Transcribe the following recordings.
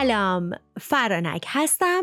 سلام فرانک هستم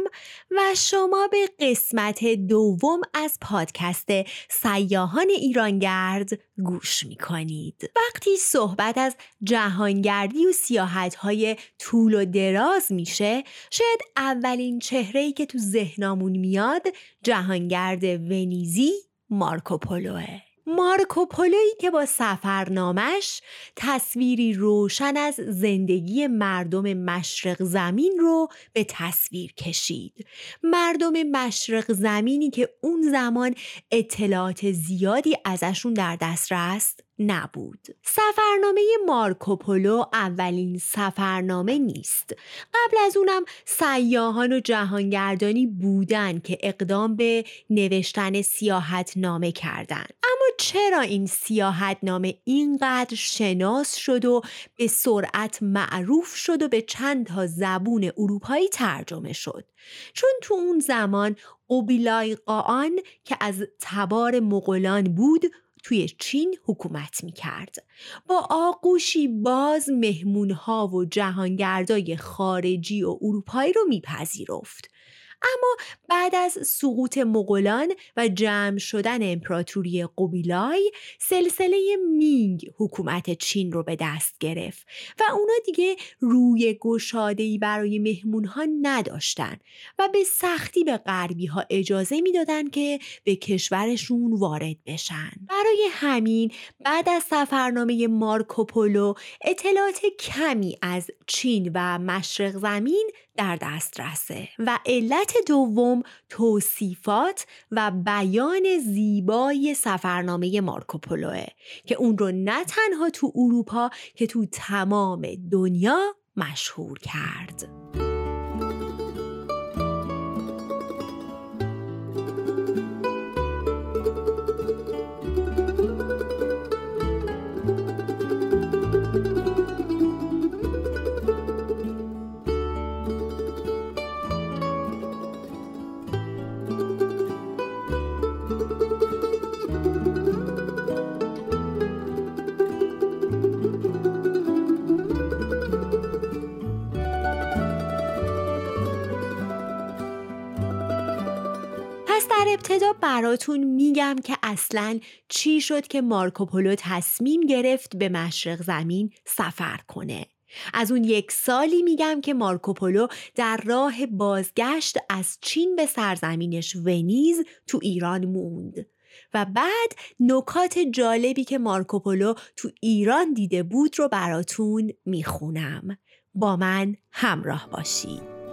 و شما به قسمت دوم از پادکست سیاهان ایرانگرد گوش می کنید. وقتی صحبت از جهانگردی و سیاحت های طول و دراز میشه شاید اولین چهره که تو ذهنمون میاد جهانگرد ونیزی مارکوپولوه. مارکوپولویی که با سفرنامش تصویری روشن از زندگی مردم مشرق زمین رو به تصویر کشید. مردم مشرق زمینی که اون زمان اطلاعات زیادی ازشون در دسترس نبود. سفرنامه مارکوپولو اولین سفرنامه نیست. قبل از اونم سیاهان و جهانگردانی بودن که اقدام به نوشتن سیاحت نامه کردن. اما چرا این سیاحت نامه اینقدر شناس شد و به سرعت معروف شد و به چند تا زبون اروپایی ترجمه شد؟ چون تو اون زمان قبیلای قاان که از تبار مغولان بود توی چین حکومت می کرد. با آغوشی باز مهمونها و جهانگردای خارجی و اروپایی رو میپذیرفت. اما بعد از سقوط مغولان و جمع شدن امپراتوری قبیلای سلسله مینگ حکومت چین رو به دست گرفت و اونا دیگه روی گشادهی برای مهمون ها نداشتن و به سختی به غربی ها اجازه می‌دادن که به کشورشون وارد بشن. برای همین بعد از سفرنامه مارکوپولو اطلاعات کمی از چین و مشرق زمین در دسترسه و علت دوم توصیفات و بیان زیبای سفرنامه مارکوپولوه که اون رو نه تنها تو اروپا که تو تمام دنیا مشهور کرد. براتون میگم که اصلا چی شد که مارکوپولو تصمیم گرفت به مشرق زمین سفر کنه. از اون یک سالی میگم که مارکوپولو در راه بازگشت از چین به سرزمینش ونیز تو ایران موند. و بعد نکات جالبی که مارکوپولو تو ایران دیده بود رو براتون می‌خونم. با من همراه باشید.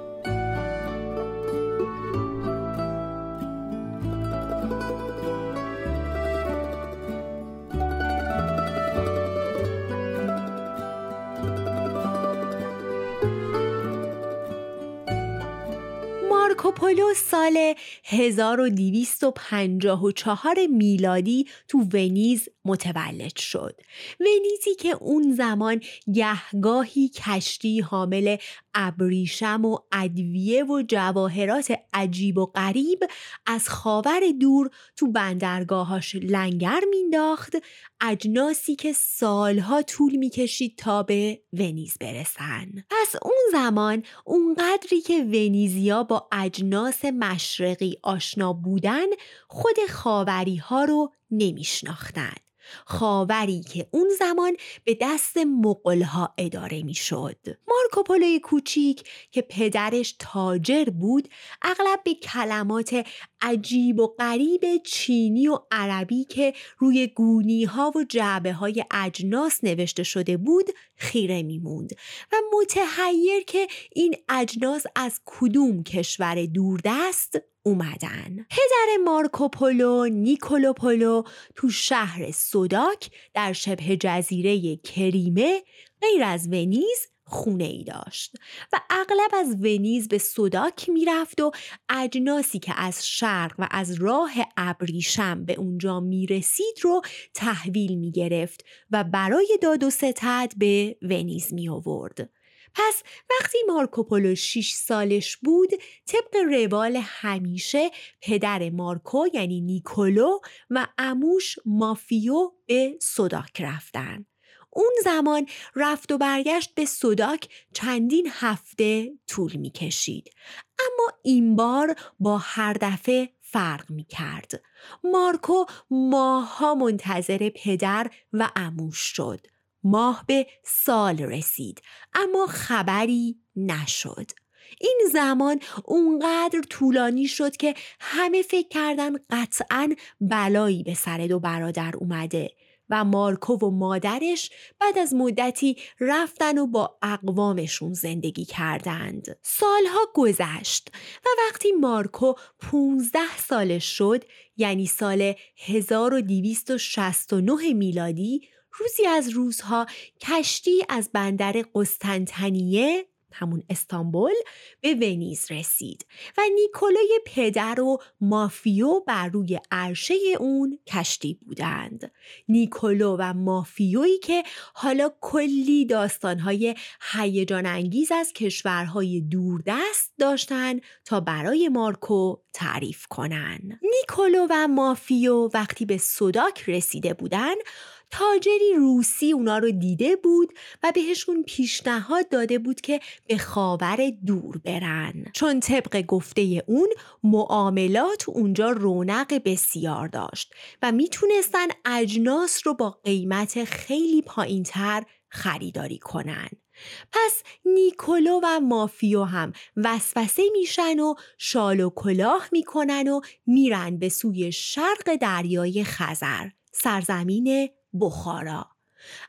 مارکوپولو سال 1254 میلادی تو ونیز متولد شد. ونیزی که اون زمان گهگاهی کشتی حامل ابریشم و ادویه و جواهرات عجیب و غریب از خاور دور تو بندرگاهاش لنگر مینداخت اجناسی که سالها طول می‌کشید تا به ونیز برسن. پس اون زمان اونقدری که ونیزیا با اجناس مشرقی آشنا بودن خود خاوری ها رو نمیشناختن. خاوری که اون زمان به دست مقلها اداره می‌شد. مارکوپولوی کوچیک که پدرش تاجر بود اغلب به کلمات عجیب و غریب چینی و عربی که روی گونی ها و جعبه های اجناس نوشته شده بود خیره میموند و متحیر که این اجناس از کدوم کشور دوردست اومدن پدر مارکوپولو نیکولوپولو تو شهر سوداک در شبه جزیره کریمه غیر از ونیز خونه ای داشت و اغلب از ونیز به سوداک می‌رفت و اجناسی که از شرق و از راه ابریشم به اونجا می‌رسید رو تحویل می‌گرفت و برای داد و ستد به ونیز می آورد. پس وقتی مارکوپولو 6 سالش بود طبق روال همیشه پدر مارکو یعنی نیکولو و اموش مافیو به سوداک رفتن اون زمان رفت و برگشت به صداک چندین هفته طول می کشید. اما این بار با هر دفعه فرق می کرد. مارکو ماها منتظر پدر و اموش شد. ماه به سال رسید اما خبری نشد. این زمان اونقدر طولانی شد که همه فکر کردن قطعا بلایی به سر دو برادر اومده و مارکو و مادرش بعد از مدتی رفتن و با اقوامشون زندگی کردند. سالها گذشت و وقتی مارکو 15 سالش شد یعنی سال 1269 میلادی روزی از روزها کشتی از بندر قسطنطنیه همون استانبول به ونیز رسید و نیکولای پدر و مافیو بر روی عرشه اون کشتی بودند. نیکولو و مافیویی که حالا کلی داستانهای هیجان انگیز از کشورهای دوردست داشتن تا برای مارکو تعریف کنن. نیکولو و مافیو وقتی به صداک رسیده بودن تاجری روسی اونا رو دیده بود و بهشون پیشنهاد داده بود که به خاور دور برن. چون طبق گفته اون معاملات اونجا رونق بسیار داشت و می‌تونستن اجناس رو با قیمت خیلی پایینتر خریداری کنن. پس نیکولو و مافیو هم وسوسه میشن و شال و کلاه می‌کنن و میرن به سوی شرق دریای خزر سرزمین بخارا.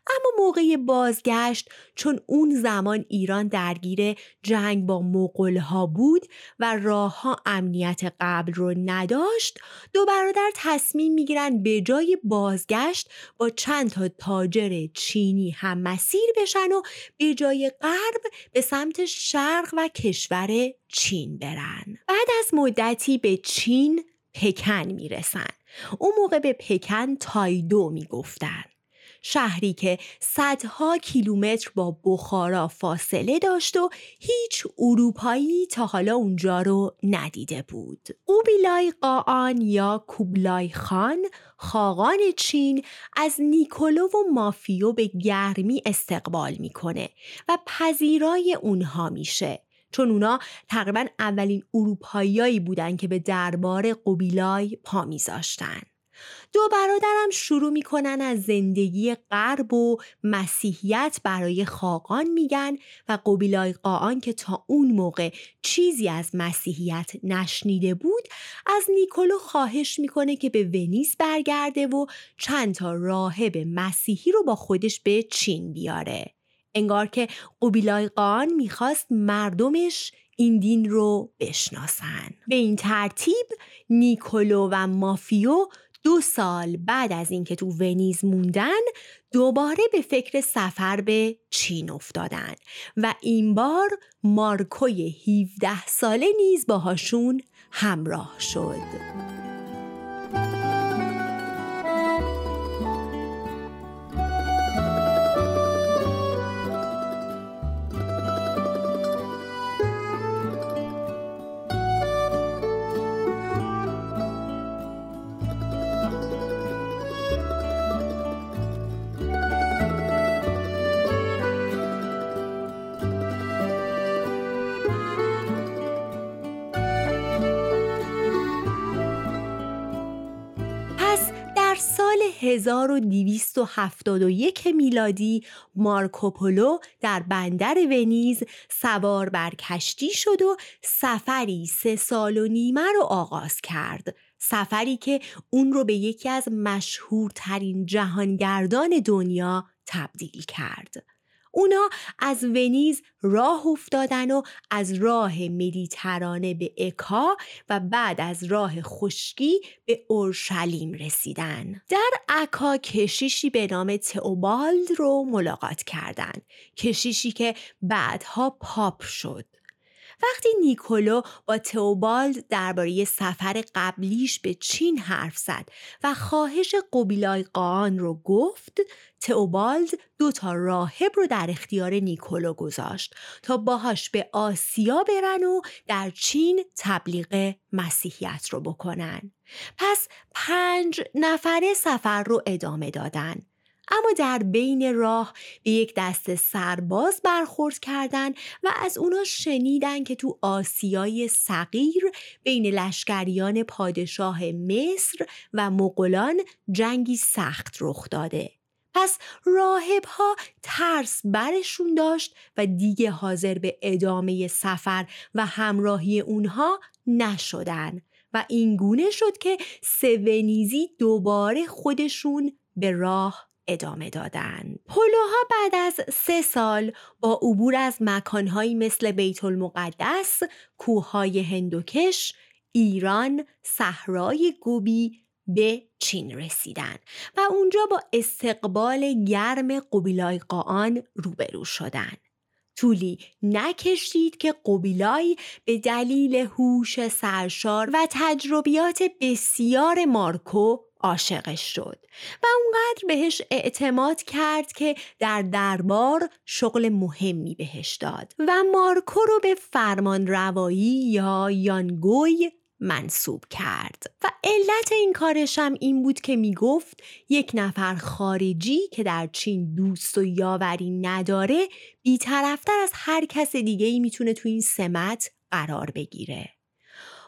اما موقع بازگشت چون اون زمان ایران درگیر جنگ با مغول بود و راه ها امنیت قبل رو نداشت دو برادر تصمیم می‌گیرن به جای بازگشت با چند تا تاجر چینی هم مسیر بشن و به جای غرب به سمت شرق و کشور چین برن. بعد از مدتی به چین پکن می‌رسن. اون موقع به پکن تایدو می‌گفتن شهری که صدها کیلومتر با بخارا فاصله داشت و هیچ اروپایی تا حالا اونجا رو ندیده بود. اوبیلای قاان یا کوبلای خان خاقان چین از نیکولو و مافیو به گرمی استقبال می‌کنه و پذیرای اونها میشه. چون اونا تقریبا اولین اروپاییایی بودن که به دربار قبیلای پا میذاشتن. دو برادرم شروع می‌کنن از زندگی غرب و مسیحیت برای خاقان میگن و قبیلای قاان که تا اون موقع چیزی از مسیحیت نشنیده بود از نیکولو خواهش می‌کنه که به ونیز برگرده و چند تا راهب مسیحی رو با خودش به چین بیاره انگار که قبیلای قاان می‌خواست مردمش این دین رو بشناسن به این ترتیب نیکولو و مافیو دو سال بعد از اینکه تو ونیز موندن دوباره به فکر سفر به چین افتادن و این بار مارکوی 17 ساله نیز باهاشون همراه شد. 1271 میلادی مارکوپولو در بندر ونیز سوار بر کشتی شد و سفری سه سال و نیمه رو آغاز کرد. سفری که اون رو به یکی از مشهورترین جهانگردان دنیا تبدیل کرد. اونا از ونیز راه افتادن و از راه مدیترانه به اکا و بعد از راه خشکی به اورشلیم رسیدن. در اکا کشیشی به نام تئوبالد رو ملاقات کردند. کشیشی که بعدها پاپ شد. وقتی نیکولو با تئوبالد درباره سفر قبلیش به چین حرف زد و خواهش قبیلای قان رو گفت تئوبالد دو تا راهب رو در اختیار نیکولو گذاشت تا باهاش به آسیا برن و در چین تبلیغ مسیحیت رو بکنن. پس پنج نفره سفر رو ادامه دادن. اما در بین راه به یک دست سرباز برخورد کردند و از اونا شنیدن که تو آسیای صغیر بین لشکریان پادشاه مصر و مغولان جنگی سخت رخ داده. پس راهب ها ترس برشون داشت و دیگه حاضر به ادامه سفر و همراهی اونها نشدن و اینگونه شد که سونیزی دوباره خودشون به راه ادامه دادن پلوها بعد از سه سال با عبور از مکانهایی مثل بیت المقدس، کوههای هندوکش، ایران، صحرای گوبی به چین رسیدن و اونجا با استقبال گرم قبیلای قاان روبرو شدن. طولی نکشید که قبیلای به دلیل هوش سرشار و تجربیات بسیار مارکو عاشقش شد و اونقدر بهش اعتماد کرد که در دربار شغل مهمی بهش داد و مارکو رو به فرمان روایی یا یانگوی منصوب کرد و علت این کارش هم این بود که می‌گفت یک نفر خارجی که در چین دوست و یاوری نداره بیطرفتر از هر کس دیگه ای می‌تونه تو این سمت قرار بگیره.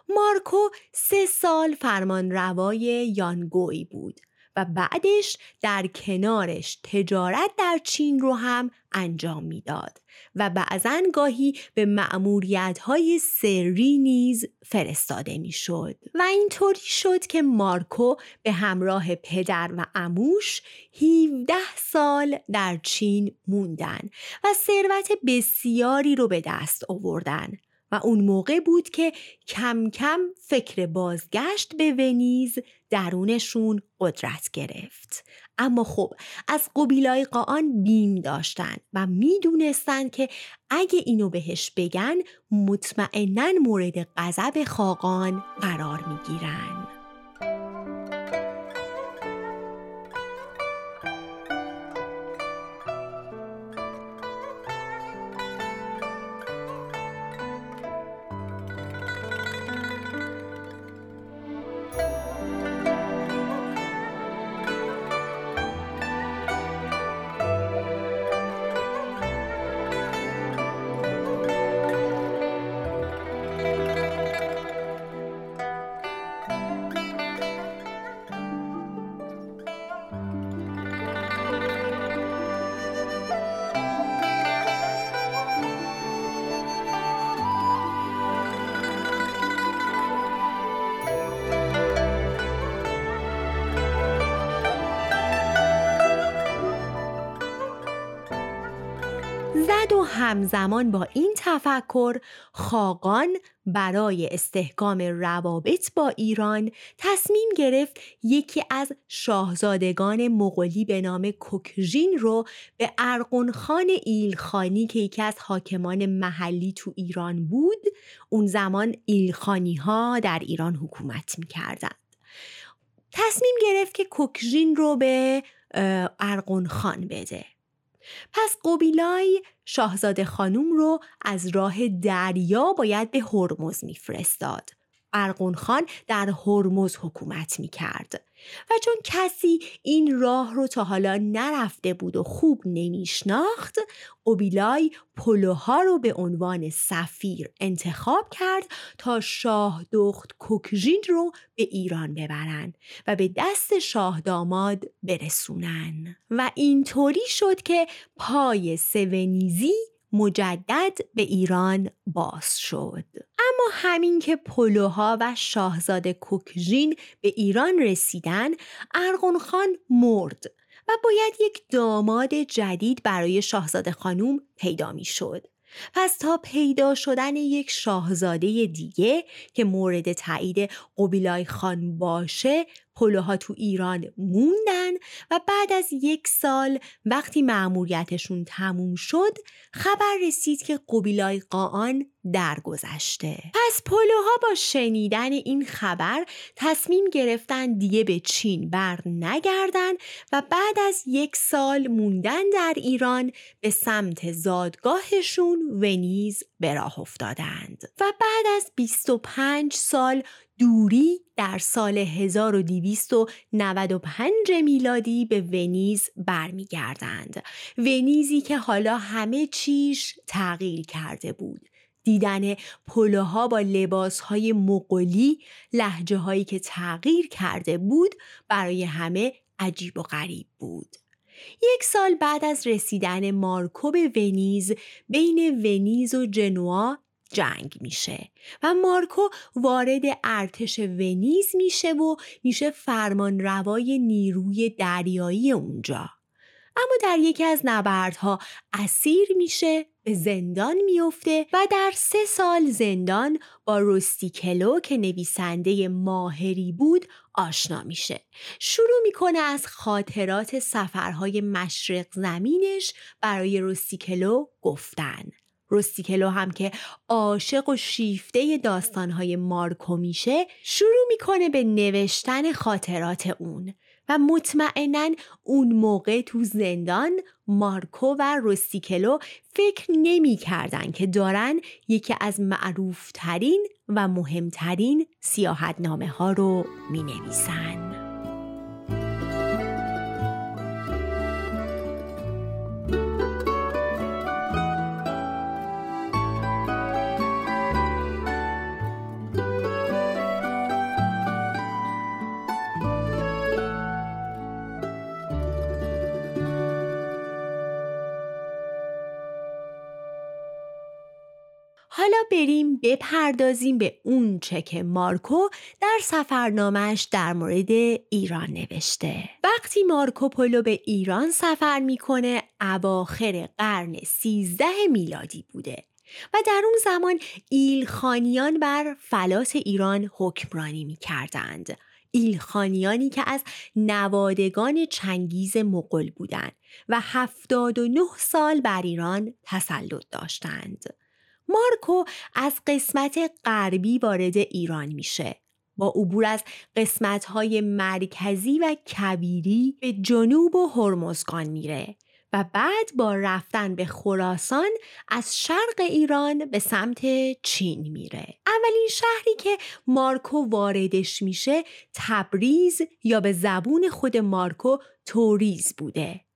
مارکو سه سال فرمان روای یانگوی بود و بعدش در کنارش تجارت در چین رو هم انجام می‌داد و بعضا گاهی به معموریت های سری نیز فرستاده می‌شد. و اینطوری شد که مارکو به همراه پدر و اموش 17 سال در چین موندن و ثروت بسیاری رو به دست آوردن. و اون موقع بود که کم کم فکر بازگشت به ونیز درونشون قدرت گرفت. اما خب از قبیلای قاان بیم داشتن و می‌دونستند که اگه اینو بهش بگن مطمئنا مورد غضب خاقان قرار می‌گیرن. همزمان با این تفکر خاقان برای استحکام روابط با ایران تصمیم گرفت یکی از شاهزادگان مغولی به نام کوکژین رو به ارقونخان ایلخانی که یکی از حاکمان محلی تو ایران بود اون زمان ایلخانی ها در ایران حکومت می‌کردند. تصمیم گرفت که کوکژین رو به ارقونخان بده. پس قبیلای شاهزاده خانوم رو از راه دریا باید به هرمز میفرستاد. ارقون خان در هرمز حکومت می کرد و چون کسی این راه رو تا حالا نرفته بود و خوب نمیشناخت قبیلای پلوها رو به عنوان سفیر انتخاب کرد تا شاه دخت کوکژین رو به ایران ببرن و به دست شاه داماد برسونن. و اینطوری شد که پای سونیزی مجدد به ایران باز شد اما همین که پلوها و شاهزاده کوکژین به ایران رسیدن ارغون خان مرد و باید یک داماد جدید برای شاهزاده خانوم پیدا می شد. پس تا پیدا شدن یک شاهزاده دیگه که مورد تایید قبیلای خان باشه پلوها تو ایران موندن و بعد از یک سال وقتی معموریتشون تموم شد خبر رسید که قبیلای قاان درگذشته. پس پلوها با شنیدن این خبر تصمیم گرفتن دیگه به چین بر نگردن و بعد از یک سال موندن در ایران به سمت زادگاهشون ونیز به راه افتادند. و بعد از 25 سال دوری در سال 1295 میلادی به ونیز برمیگردند. ونیزی که حالا همه چیش تغییر کرده بود. دیدن پلوها با لباسهای مقلی لحجه هایی که تغییر کرده بود برای همه عجیب و غریب بود. یک سال بعد از رسیدن مارکو به ونیز بین ونیز و جنوا جنگ میشه و مارکو وارد ارتش ونیز میشه و میشه فرمان روای نیروی دریایی اونجا. اما در یکی از نبردها اسیر میشه زندان میفته و در سه سال زندان با روستیکلو که نویسنده ماهری بود آشنا میشه. شروع می‌کنه از خاطرات سفرهای مشرق زمینش برای روستیکلو گفتن. روستیکلو هم که عاشق و شیفته داستانهای مارکو میشه شروع می‌کنه به نوشتن خاطرات اون. و مطمئنا اون موقع تو زندان مارکو و روستیکلو فکر نمی کردن که دارن یکی از معروفترین و مهمترین سیاحتنامه ها رو می نویسن. حالا بریم بپردازیم به اون چه که مارکو در سفرنامش در مورد ایران نوشته وقتی مارکو پولو به ایران سفر می‌کنه اواخر قرن سیزده میلادی بوده و در اون زمان ایلخانیان بر فلات ایران حکمرانی می کردند. ایلخانیانی که از نوادگان چنگیز مقل بودند و هفتاد و نه سال بر ایران تسلط داشتند. مارکو از قسمت غربی وارد ایران میشه با عبور از قسمت‌های مرکزی و کبیری به جنوب و هرمزگان میره و بعد با رفتن به خراسان از شرق ایران به سمت چین میره. اولین شهری که مارکو واردش میشه تبریز یا به زبون خود مارکو توریز بوده.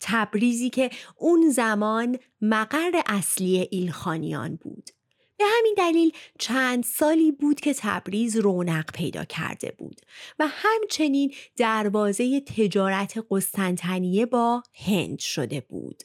تبریزی که اون زمان مقر اصلی ایلخانیان بود. به همین دلیل چند سالی بود که تبریز رونق پیدا کرده بود و همچنین دروازه تجارت قسطنطنیه با هند شده بود.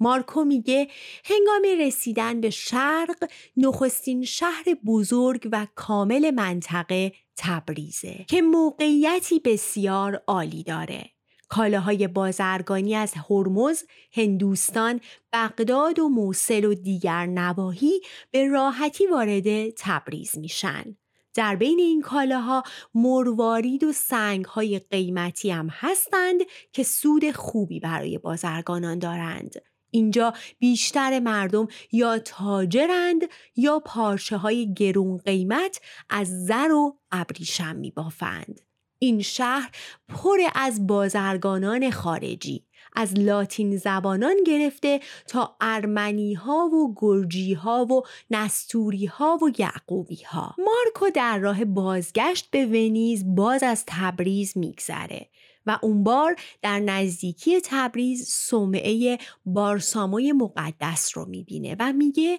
مارکو میگه هنگام رسیدن به شرق نخستین شهر بزرگ و کامل منطقه تبریزه که موقعیتی بسیار عالی داره. کالاهای بازرگانی از هرمز، هندوستان، بغداد و موسل و دیگر نواحی به راحتی وارد تبریز میشن. در بین این کالاها مروارید و سنگهای قیمتی هم هستند که سود خوبی برای بازرگانان دارند. اینجا بیشتر مردم یا تاجرند یا پارچه های گرون قیمت از زر و ابریشم می بافند. این شهر پر از بازرگانان خارجی از لاتین زبانان گرفته تا ارمنی ها و گرجی ها و نستوری ها و یعقوبی ها مارکو در راه بازگشت به ونیز باز از تبریز میگذره. و اون بار در نزدیکی تبریز صومعه بارساموی مقدس رو می‌بینه و میگه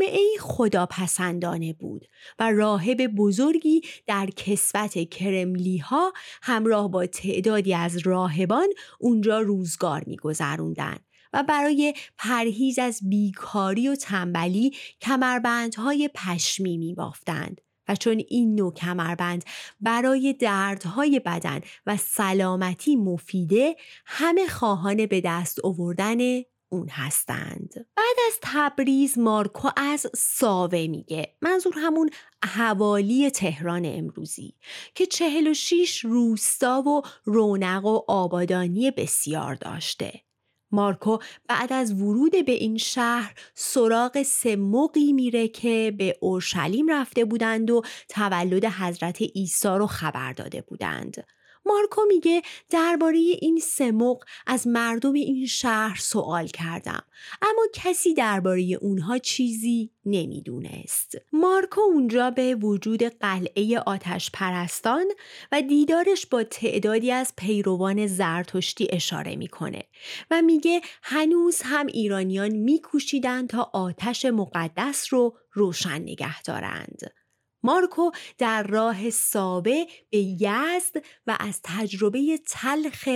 ای خداپسندانه بود و راهب بزرگی در کسوت کرملی ها همراه با تعدادی از راهبان اونجا روزگار میگذروندن و برای پرهیز از بیکاری و تنبلی کمربندهای پشمی می بافتند. و چون این نوع کمربند برای دردهای بدن و سلامتی مفیده همه خواهان به دست آوردن اون هستند. بعد از تبریز مارکو از ساوه میگه. منظور همون حوالی تهران امروزی که 46 روستا و رونق و آبادانی بسیار داشته. مارکو بعد از ورود به این شهر سراغ سموقی میره که به اورشلیم رفته بودند و تولد حضرت عیسی رو خبر داده بودند. مارکو میگه درباره این سمق از مردم این شهر سوال کردم اما کسی درباره اونها چیزی نمی‌دونست. مارکو اونجا به وجود قلعه آتش پرستان و دیدارش با تعدادی از پیروان زرتشتی اشاره می‌کنه و میگه هنوز هم ایرانیان میکوشیدند تا آتش مقدس رو روشن نگه دارند. مارکو در راه سابه به یزد و از تجربه تلخ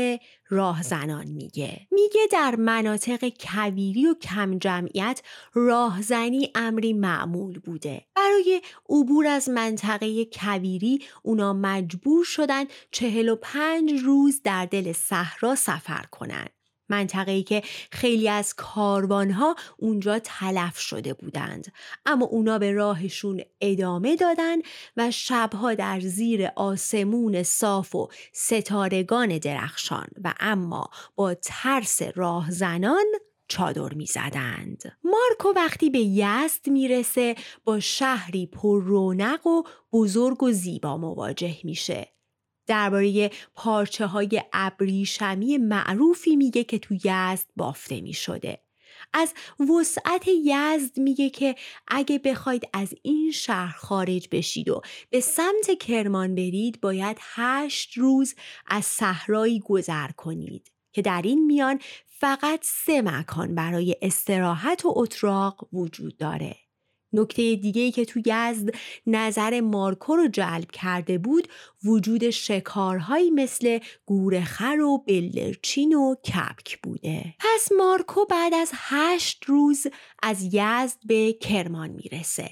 راهزنان میگه. میگه در مناطق کویری و کم جمعیت راهزنی امری معمول بوده. برای عبور از منطقه کویری اونا مجبور شدن چهل و پنج روز در دل صحرا سفر کنند منطقه‌ای که خیلی از کاروانها اونجا تلف شده بودند اما اونا به راهشون ادامه دادن و شبها در زیر آسمون صاف و ستارگان درخشان و اما با ترس راهزنان چادر می‌زدند. مارکو وقتی به یزد می‌رسه با شهری پر رونق و بزرگ و زیبا مواجه میشه درباره پارچه های ابریشمی معروفی میگه که تو یزد بافته می شده. از وسعت یزد میگه که اگه بخواید از این شهر خارج بشید و به سمت کرمان برید باید هشت روز از صحرایی گذر کنید که در این میان فقط سه مکان برای استراحت و اتراق وجود داره. نکته دیگه ای که تو یزد نظر مارکو رو جلب کرده بود وجود شکارهایی مثل گورخر و بلرچین و کپک بوده. پس مارکو بعد از هشت روز از یزد به کرمان می‌رسه.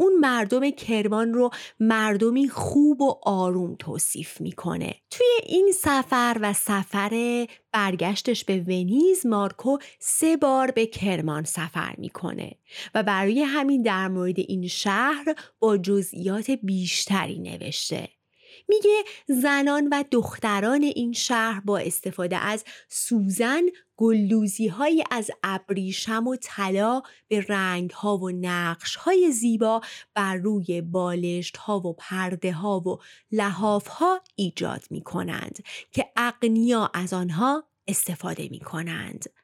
اون مردم کرمان رو مردمی خوب و آروم توصیف می‌کنه. توی این سفر و سفر برگشتش به ونیز مارکو سه بار به کرمان سفر می‌کنه و برای همین در مورد این شهر با جزئیات بیشتری نوشته. میگه زنان و دختران این شهر با استفاده از سوزن گلدوزی های از ابریشم و طلا به رنگ ها و نقش های زیبا بر روی بالشت ها و پرده ها و لحاف ها ایجاد می کنند که اقنیا از آنها استفاده می کنند.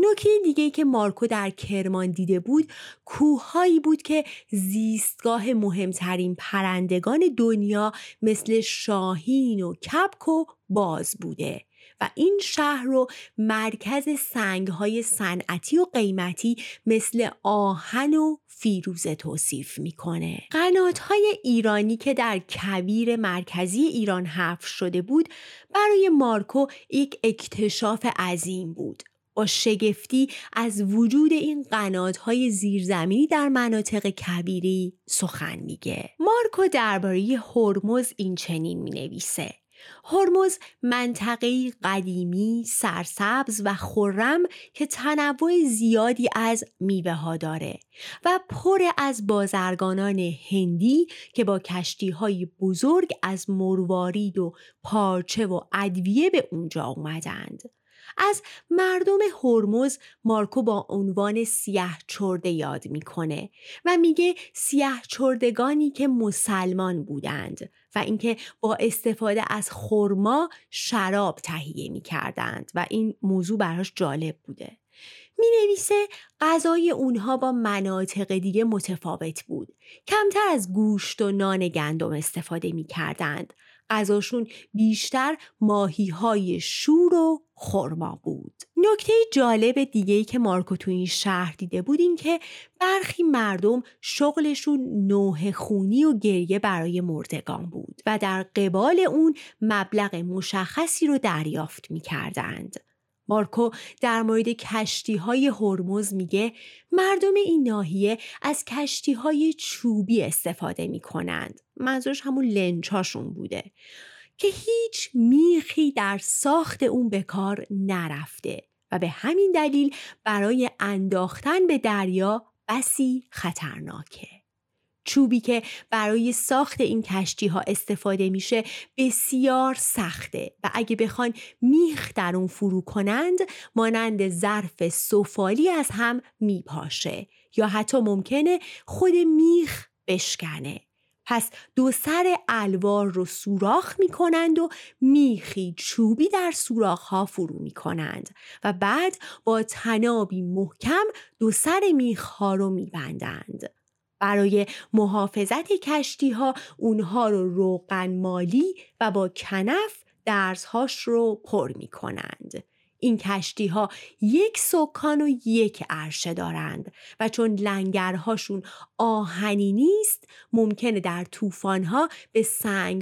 نکته دیگه که مارکو در کرمان دیده بود کوههایی بود که زیستگاه مهمترین پرندگان دنیا مثل شاهین و کپک و باز بوده و این شهر رو مرکز سنگهای صنعتی و قیمتی مثل آهن و فیروزه توصیف می‌کنه. قنات های ایرانی که در کویر مرکزی ایران حفر شده بود برای مارکو یک اکتشاف عظیم بود. شگفتی از وجود این های زیرزمینی در مناطق کبیری سخن میگه. مارکو درباره هرمز این چنین می نویسه. هرمز منطقه قدیمی، سرسبز و خرم که تنوع زیادی از میوه ها داره و پر از بازرگانان هندی که با کشتی های بزرگ از مروارید و پارچه و ادویه به اونجا اومدند. از مردم هرمز مارکو با عنوان سیاه چرده یاد می‌کنه و میگه سیاه چردگانی که مسلمان بودند و اینکه با استفاده از خرما شراب تهیه می‌کردند و این موضوع براش جالب بوده. می نویسه غذای اونها با مناطق دیگه متفاوت بود. کمتر از گوشت و نان گندم استفاده می کردند. غذاشون بیشتر ماهی های شور و خرما بود. نکته جالب دیگه ای که مارکو تو این شهر دیده بود این که برخی مردم شغلشون نوه خونی و گریه برای مردگان بود و در قبال اون مبلغ مشخصی رو دریافت می کردند. مارکو در مورد کشتی های هرمز میگه مردم این ناحیه از کشتی های چوبی استفاده می کنند. منظورش همون لنچاشون بوده که هیچ میخی در ساخت اون به کار نرفته و به همین دلیل برای انداختن به دریا بسی خطرناکه. چوبی که برای ساخت این کشتی ها استفاده میشه بسیار سخته و اگه بخوان میخ در اون فرو کنند مانند ظرف سفالی از هم میپاشه یا حتی ممکنه خود میخ بشکنه پس دو سر الوار رو سوراخ می کنند و میخی چوبی در سوراخ ها فرو می کنند و بعد با تنابی محکم دو سر میخ ها رو می بندند. برای محافظت کشتی ها اونها رو روغن مالی و با کنف درزهاش رو پر می کنند. این کشتی ها یک سکان و یک عرشه دارند و چون لنگرهاشون آهنی نیست ممکنه در ها به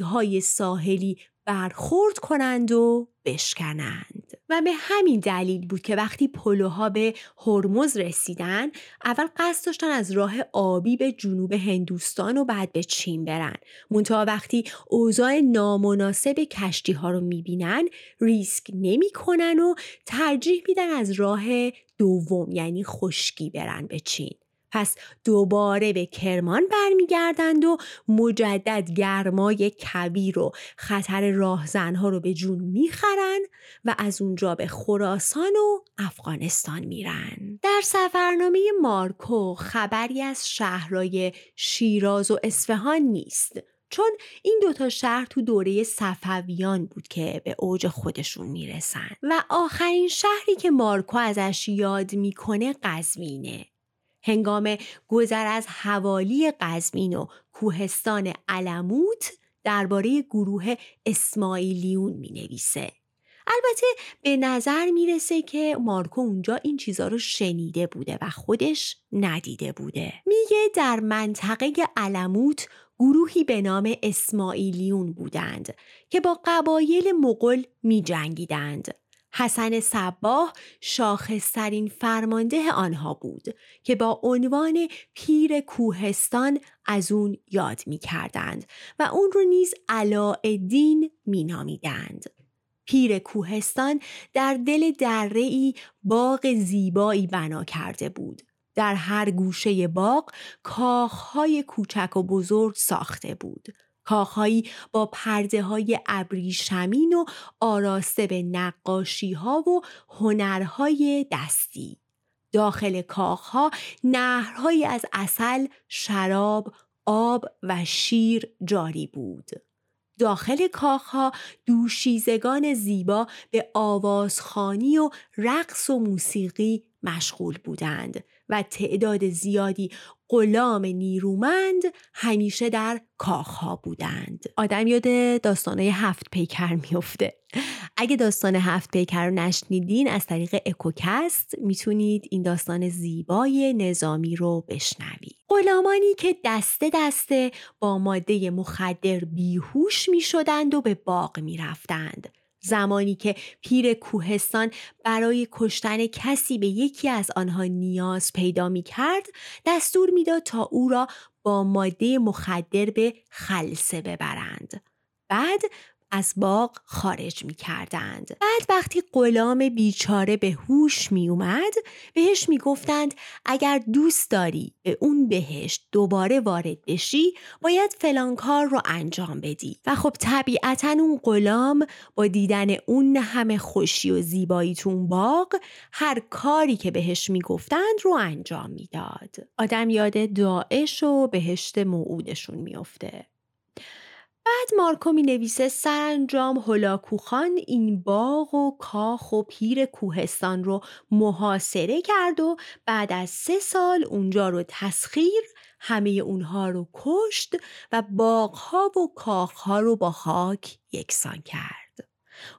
های ساحلی برخورد کنند و بشکنند. و به همین دلیل بود که وقتی پلوها به هرمز رسیدن اول قصد داشتن از راه آبی به جنوب هندوستان و بعد به چین برن. منتها وقتی اوضاع نامناسب کشتی ها رو می‌بینن ریسک نمی‌کنن و ترجیح میدن از راه دوم یعنی خشکی برن به چین. پس دوباره به کرمان برمیگردند و مجدد گرمای کبیر و خطر راهزنها رو به جون می‌خرن و از اونجا به خراسان و افغانستان میرن. در سفرنامه مارکو خبری از شهرهای شیراز و اصفهان نیست. چون این دوتا شهر تو دوره صفویان بود که به اوج خودشون می‌رسن و آخرین شهری که مارکو ازش یاد می‌کنه قزوینه هنگام گذر از حوالی قزمین و کوهستان علموت درباره گروه اسماعیلیون می نویسه. البته به نظر می‌رسه که مارکو اونجا این چیزا رو شنیده بوده و خودش ندیده بوده. میگه در منطقه علموت گروهی به نام اسماعیلیون بودند که با قبایل مغل می جنگیدند. حسن صباه شاخصترین فرمانده آنها بود که با عنوان پیر کوهستان از اون یاد می کردند و اون رو نیز علاءالدین می نامیدند. پیر کوهستان در دل دره ای باغ زیبایی بنا کرده بود. در هر گوشه باغ کاخهای کوچک و بزرگ ساخته بود. کاخهایی با پرده های ابریشمین و آراسته به نقاشی ها و هنرهای دستی. داخل کاخها نهرهایی از اصل، شراب، آب و شیر جاری بود. داخل کاخها دوشیزگان زیبا به آوازخانی و رقص و موسیقی مشغول بودند و تعداد زیادی غلام نیرومند همیشه در کاخها بودند. آدم یاد داستانه هفت پیکر میفته اگه داستان هفت پیکر رو نشنیدین از طریق اکوکست می‌تونید این داستان زیبای نظامی رو بشنوید. غلامانی که دسته دسته با ماده مخدر بیهوش می‌شدند و به باغ می‌رفتند. زمانی که پیر کوهستان برای کشتن کسی به یکی از آنها نیاز پیدا می کرد دستور می‌داد تا او را با ماده مخدر به خلصه ببرند. بعد از باغ خارج می کردند. بعد وقتی غلام بیچاره به هوش می اومد بهش می گفتند اگر دوست داری به اون بهشت دوباره وارد بشی باید فلان کار رو انجام بدی و خب طبیعتا اون غلام با دیدن اون همه خوشی و زیبایی تو باغ هر کاری که بهش می‌گفتند رو انجام می‌داد. آدم یاد داعش و بهشت موعودشون میافته. بعد مارکو می نویسه سرانجام هلاکوخان این باغ و کاخ و پیر کوهستان رو محاصره کرد و بعد از سه سال اونجا رو تسخیر همه اونها رو کشت و باغها و کاخها رو با خاک یکسان کرد.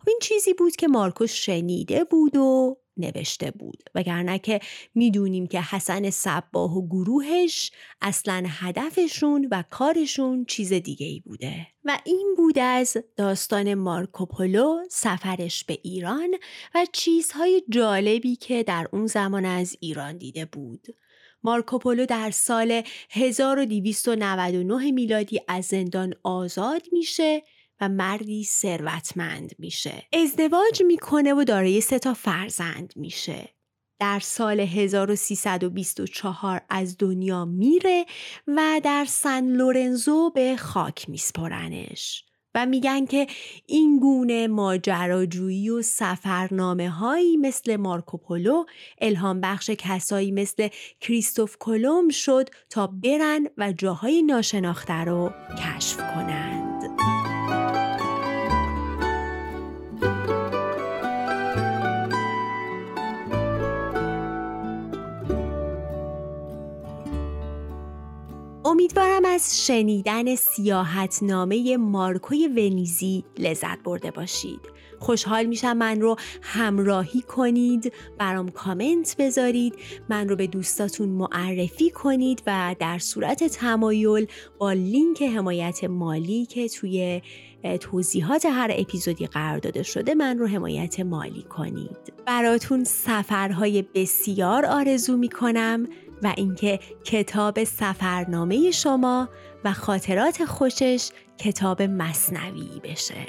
این چیزی بود که مارکوس شنیده بود و نوشته بود. وگرنه که می‌دونیم که حسن صباه و گروهش اصلا هدفشون و کارشون چیز دیگه ای بوده. و این بود از داستان مارکوپولو سفرش به ایران و چیزهای جالبی که در اون زمان از ایران دیده بود. مارکوپولو در سال 1299 میلادی از زندان آزاد میشه و مردی ثروتمند میشه. ازدواج می‌کنه و دارای سه تا فرزند میشه. در سال 1324 از دنیا میره و در سن لورنزو به خاک میسپرنش. و میگن که این گونه ماجراجویی و سفرنامه هایی مثل مارکوپولو الهام بخش کسایی مثل کریستوف کلم شد تا برن و جاهای ناشناخته رو کشف کنند. امیدوارم از شنیدن سیاحت نامه مارکوی ونیزی لذت برده باشید. خوشحال میشم من رو همراهی کنید برام کامنت بذارید من رو به دوستاتون معرفی کنید و در صورت تمایل با لینک حمایت مالی که توی توضیحات هر اپیزودی قرار داده شده من رو حمایت مالی کنید براتون سفرهای بسیار آرزو می‌کنم و اینکه کتاب سفرنامه شما و خاطرات خوشش کتاب مصنوی بشه.